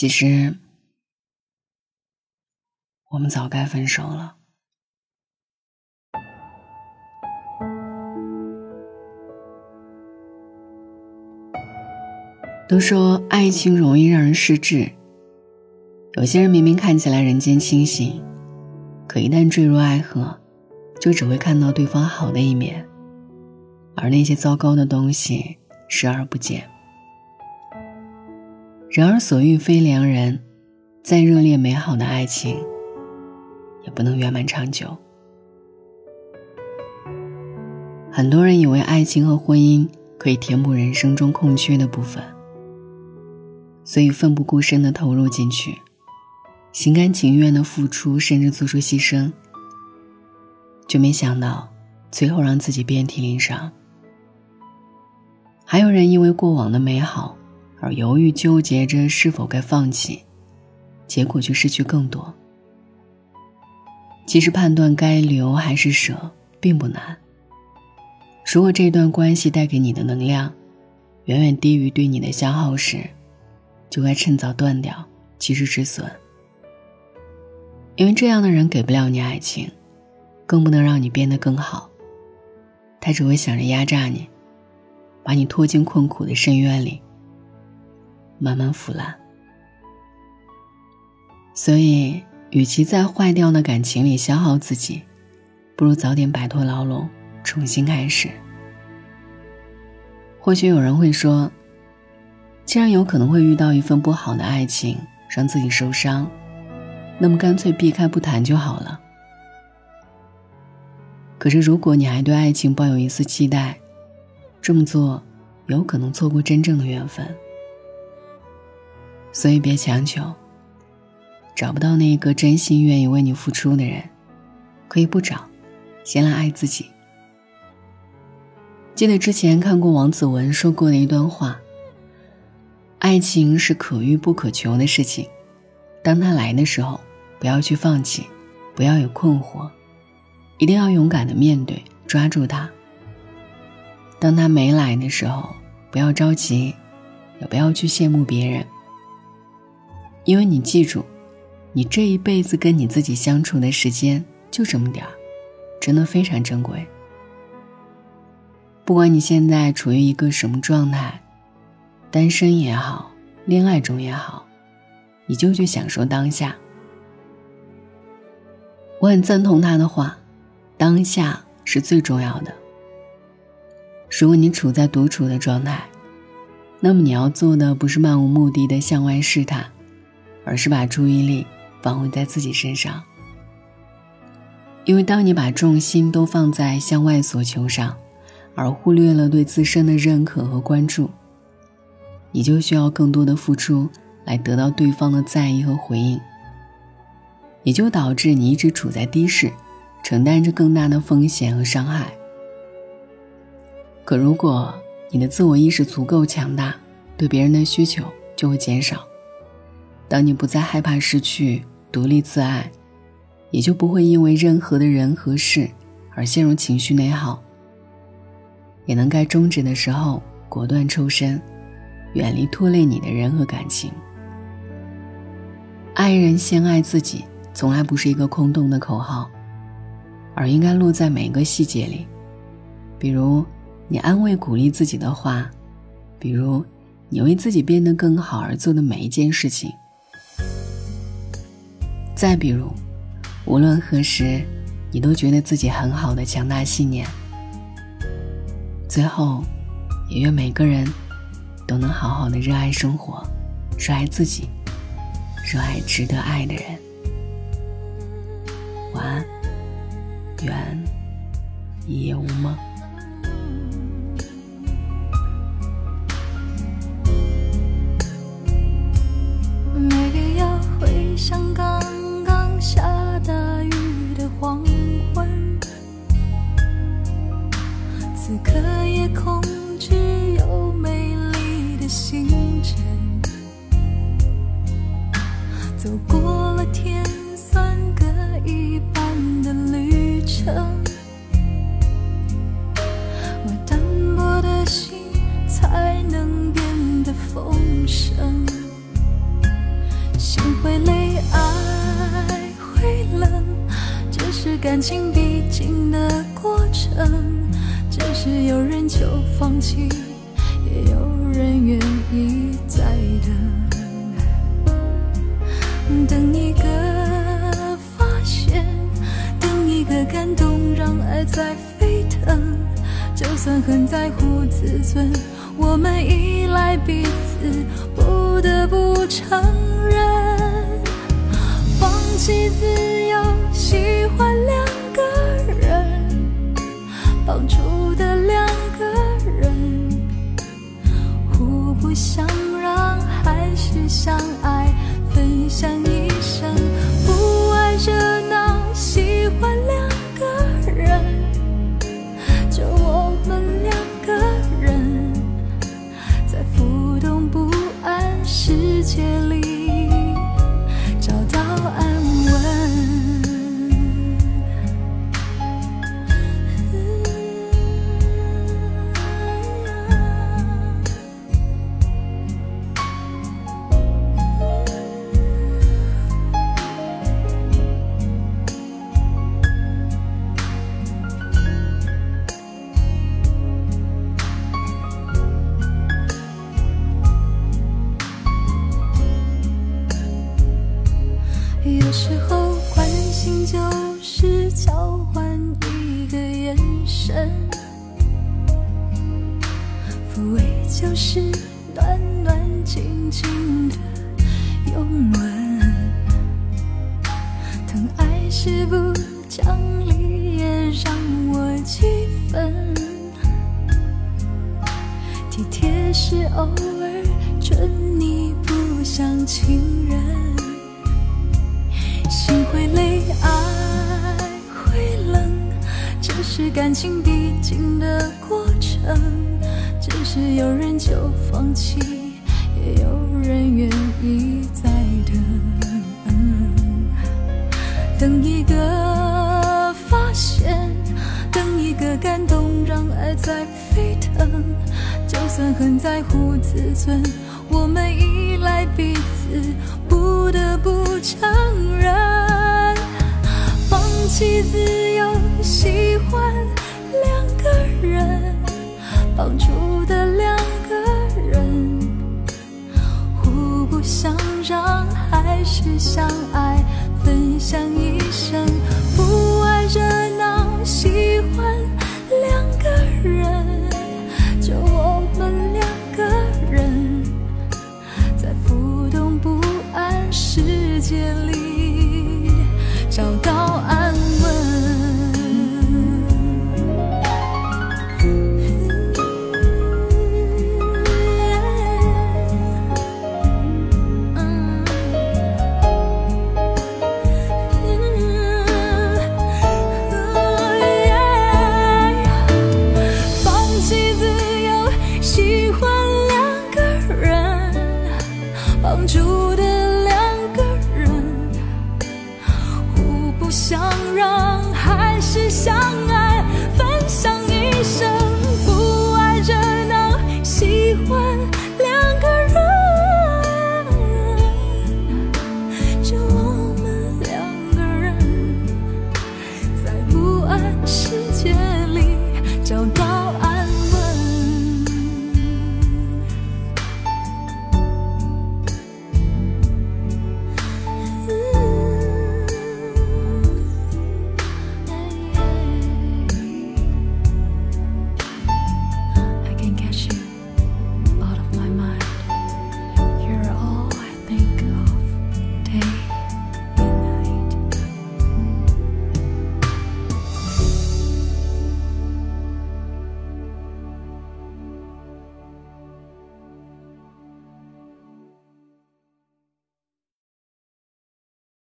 其实，我们早该分手了。都说爱情容易让人失智，有些人明明看起来人间清醒，可一旦坠入爱河，就只会看到对方好的一面，而那些糟糕的东西视而不见。然而，所遇非良人，再热烈美好的爱情，也不能圆满长久。很多人以为爱情和婚姻可以填补人生中空缺的部分，所以奋不顾身的投入进去，心甘情愿的付出，甚至做出牺牲，却没想到最后让自己遍体鳞伤。还有人因为过往的美好。而犹豫纠结着是否该放弃，结果却失去更多。其实判断该留还是舍并不难。如果这段关系带给你的能量，远远低于对你的消耗时，就该趁早断掉，及时止损。因为这样的人给不了你爱情，更不能让你变得更好。他只会想着压榨你，把你拖进困苦的深渊里。慢慢腐烂，所以，与其在坏掉的感情里消耗自己，不如早点摆脱牢笼，重新开始。或许有人会说，既然有可能会遇到一份不好的爱情，让自己受伤，那么干脆避开不谈就好了。可是，如果你还对爱情抱有一丝期待，这么做有可能错过真正的缘分。所以别强求。找不到那个真心愿意为你付出的人，可以不找，先来爱自己。记得之前看过王子文说过的一段话：爱情是可遇不可求的事情，当他来的时候，不要去放弃，不要有困惑，一定要勇敢的面对，抓住他。当他没来的时候，不要着急，也不要去羡慕别人。因为你记住，你这一辈子跟你自己相处的时间就这么点儿，真的非常珍贵。不管你现在处于一个什么状态，单身也好，恋爱中也好，你就去享受当下。我很赞同他的话，当下是最重要的。如果你处在独处的状态，那么你要做的不是漫无目的的向外试探。而是把注意力放回在自己身上，因为当你把重心都放在向外所求上，而忽略了对自身的认可和关注，你就需要更多的付出来得到对方的在意和回应，也就导致你一直处在低势，承担着更大的风险和伤害。可如果你的自我意识足够强大，对别人的需求就会减少。当你不再害怕失去，独立自爱，也就不会因为任何的人和事而陷入情绪内耗。也能该终止的时候果断抽身，远离拖累你的人和感情。爱人先爱自己，从来不是一个空洞的口号，而应该落在每个细节里。比如，你安慰鼓励自己的话；比如，你为自己变得更好而做的每一件事情。再比如，无论何时，你都觉得自己很好的强大信念。最后，也愿每个人都能好好的热爱生活，热爱自己，热爱值得爱的人。晚安，愿一夜无梦。走过了天算各一半的旅程，我单薄的心才能变得丰盛。心会累，爱会冷，这是感情必经的过程。只是有人就放弃，也有人愿意再等。等一个发现，等一个感动，让爱在沸腾。就算很在乎自尊，我们依赖彼此，不得不承认，放弃自由，喜欢两个人，帮助的两个人，互不相界就是交换一个眼神，抚慰就是暖暖静静的拥吻，疼爱是不讲理也让我几分，体贴是偶感情必经的过程。只是有人就放弃，也有人愿意再等。等一个发现，等一个感动，让爱在沸腾。就算很在乎自尊，我们依赖彼此，不得不承认，放弃自由，喜欢两个人，帮助的两个人，互不相让，还是相爱，分享一生，